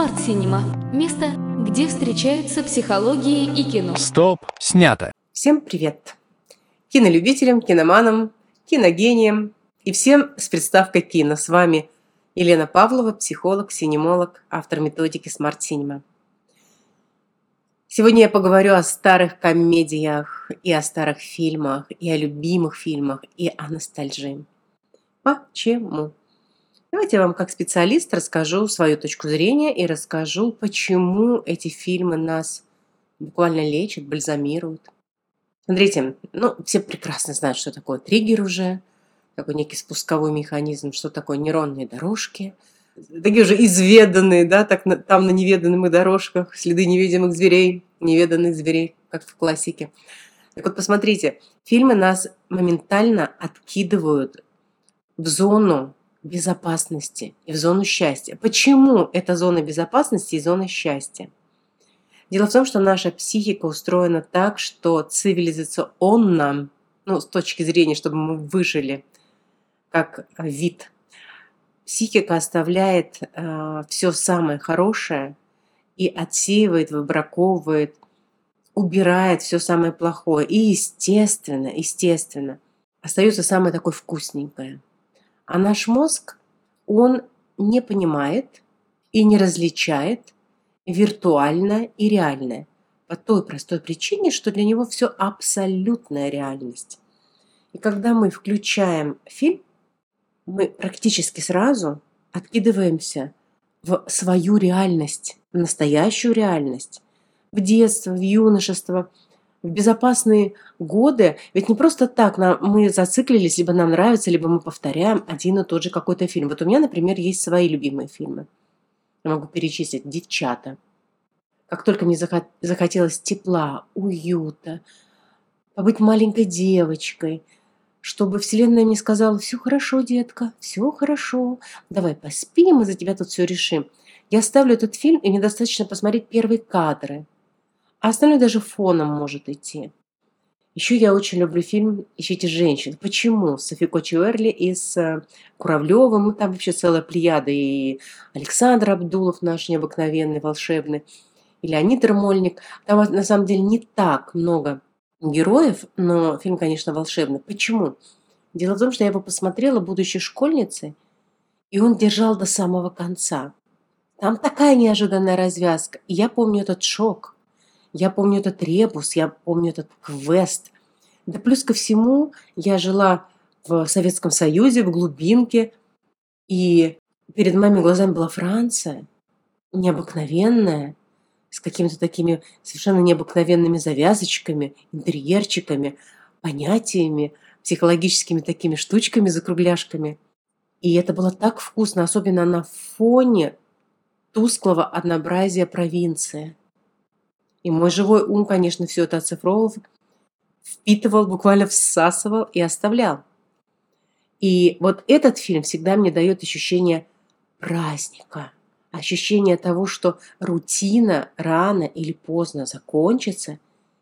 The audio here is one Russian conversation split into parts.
Smart Cinema – место, где встречаются психологии и кино. Стоп, снято. Всем привет! Кинолюбителям, киноманам, киногениям и всем с приставкой кино. С вами Елена Павлова, психолог, синемолог, автор методики Smart Cinema. Сегодня я поговорю о старых комедиях, и о старых фильмах, и о любимых фильмах, и о ностальжии. Почему? Давайте я вам как специалист расскажу свою точку зрения и расскажу, почему эти фильмы нас буквально лечат, бальзамируют. Смотрите, ну, все прекрасно знают, что такое триггер уже, такой некий спусковой механизм, что такое нейронные дорожки. Такие уже изведанные, да, так на, там на неведанных дорожках, следы невидимых зверей, неведанных зверей, как в классике. Так вот, посмотрите, фильмы нас моментально откидывают в зону безопасности и в зону счастья. Почему это зона безопасности и зона счастья? Дело в том, что наша психика устроена так, что цивилизационно, ну, с точки зрения, чтобы мы выжили как вид, психика оставляет э, все самое хорошее и отсеивает, выбраковывает, убирает все самое плохое. И естественно, естественно, остается самое такое вкусненькое – а наш мозг, он не понимает и не различает виртуальное и реальное. По той простой причине, что для него все абсолютная реальность. И когда мы включаем фильм, мы практически сразу откидываемся в свою реальность, в настоящую реальность, в детство, в юношество, в безопасные годы, ведь не просто так нам, мы зациклились, либо нам нравится, либо мы повторяем один и тот же какой-то фильм. Вот у меня, например, есть свои любимые фильмы. Я могу перечислить «Девчата». Как только мне захотелось тепла, уюта, побыть маленькой девочкой, чтобы Вселенная мне сказала, все хорошо, детка, все хорошо, давай поспим, мы за тебя тут все решим. Я ставлю этот фильм, и мне достаточно посмотреть первые кадры – а остальное даже фоном может идти. Еще я очень люблю фильм «Ищите женщин». Почему? С Софико Чуэрли и с э, Куравлевым. Ну, там вообще целая плеяда. И Александр Абдулов наш необыкновенный, волшебный. И Леонид Ермольник. Там на самом деле не так много героев, но фильм, конечно, волшебный. Почему? Дело в том, что я его посмотрела, будучи школьницей, и он держал до самого конца. Там такая неожиданная развязка. И я помню этот шок – я помню этот ребус, я помню этот квест. Да плюс ко всему, я жила в Советском Союзе, в глубинке, и перед моими глазами была Франция, необыкновенная, с какими-то такими совершенно необыкновенными завязочками, интерьерчиками, понятиями, психологическими такими штучками, закругляшками. И это было так вкусно, особенно на фоне тусклого однообразия провинции. И мой живой ум, конечно, все это оцифровывал, впитывал, буквально всасывал и оставлял. И вот этот фильм всегда мне дает ощущение праздника, ощущение того, что рутина рано или поздно закончится,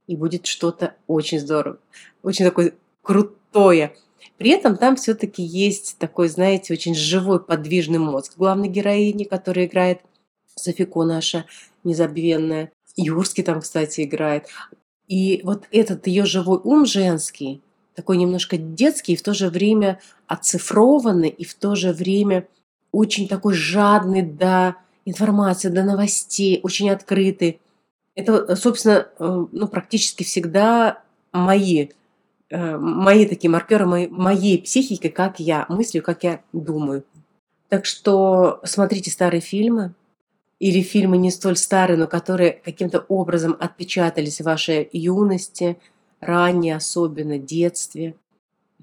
и будет что-то очень здорово, очень такое крутое. При этом там все-таки есть такой, знаете, очень живой подвижный мозг главной героини, которая играет Софико наша незабвенная. Юрский там, кстати, играет. И вот этот ее живой ум женский, такой немножко детский, и в то же время оцифрованный, и в то же время очень такой жадный до информации, до новостей, очень открытый. Это, собственно, э, ну, практически всегда мои, э, мои такие маркеры моей, моей психики, как я мыслю, как я думаю. Так что смотрите старые фильмы, или фильмы не столь старые, но которые каким-то образом отпечатались в вашей юности, ранней особенно, детстве.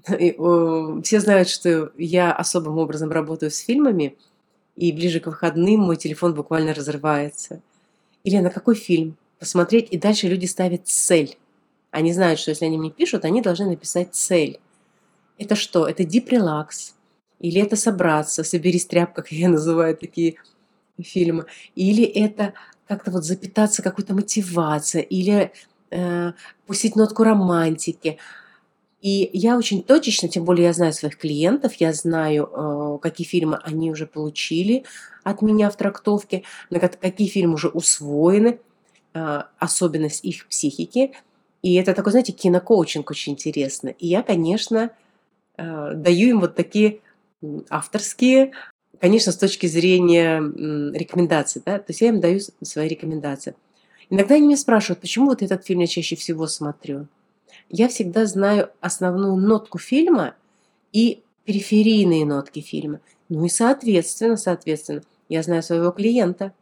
И, о, все знают, что я особым образом работаю с фильмами, и ближе к выходным мой телефон буквально разрывается. Или на какой фильм посмотреть, и дальше люди ставят цель. Они знают, что если они мне пишут, они должны написать цель. Это что? Это relax. Или это собраться, соберись тряпка, как я называю такие фильма, или это как-то вот запитаться какой-то мотивацией, или э, пустить нотку романтики. И я очень точечно, тем более я знаю своих клиентов, я знаю, э, какие фильмы они уже получили от меня в трактовке, на какие фильмы уже усвоены, э, особенность их психики. И это такой, знаете, кинокоучинг очень интересно. И я, конечно, э, даю им вот такие авторские, конечно, с точки зрения рекомендаций, да, то есть я им даю свои рекомендации. Иногда они меня спрашивают, почему вот этот фильм я чаще всего смотрю я всегда знаю основную нотку фильма и периферийные нотки фильма. Ну и соответственно, соответственно, я знаю своего клиента.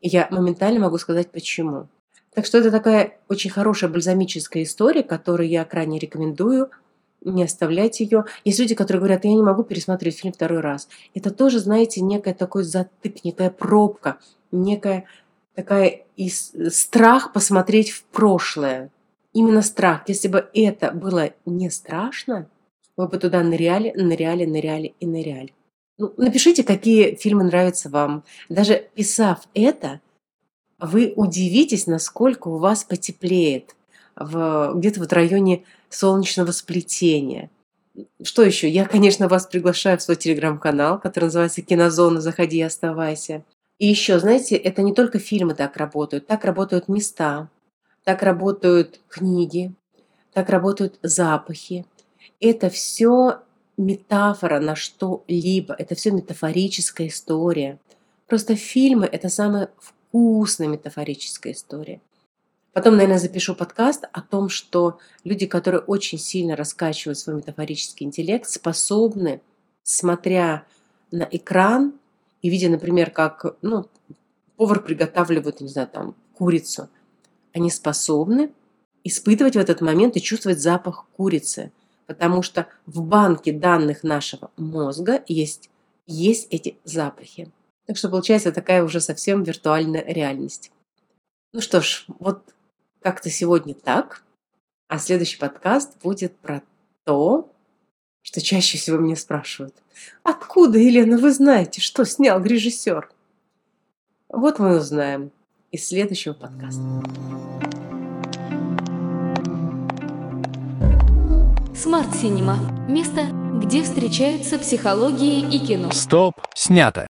И я моментально могу сказать, почему. Так что это такая очень хорошая бальзамическая история, которую я крайне рекомендую. Не оставлять ее. Есть люди, которые говорят, я не могу пересматривать фильм второй раз. Это тоже, знаете, некая такой затык, некая пробка, некая такая из, страх посмотреть в прошлое именно страх. Если бы это было не страшно, вы бы туда ныряли, ныряли, ныряли и ныряли. Ну, напишите, какие фильмы нравятся вам. Даже писав это, вы удивитесь, насколько у вас потеплеет в, где-то вот в районе солнечного сплетения. Что еще? Я, конечно, вас приглашаю в свой телеграм-канал, который называется «Кинозона. Заходи и оставайся». И еще, знаете, это не только фильмы так работают, так работают места, так работают книги, так работают запахи. Это все метафора на что-либо, это все метафорическая история. Просто фильмы – это самая вкусная метафорическая история. Потом, наверное, запишу подкаст о том, что люди, которые очень сильно раскачивают свой метафорический интеллект, способны, смотря на экран и видя, например, как ну, повар приготавливает, не знаю, там, курицу – они способны испытывать в этот момент и чувствовать запах курицы, потому что в банке данных нашего мозга есть, есть эти запахи. Так что получается такая уже совсем виртуальная реальность. Ну что ж, вот как-то сегодня так, а следующий подкаст будет про то, что чаще всего меня спрашивают. Откуда, Елена, вы знаете, что снял режиссер? Вот мы узнаем из следующего подкаста. Смарт Синема. Место, где встречаются психология и кино. Стоп, снято.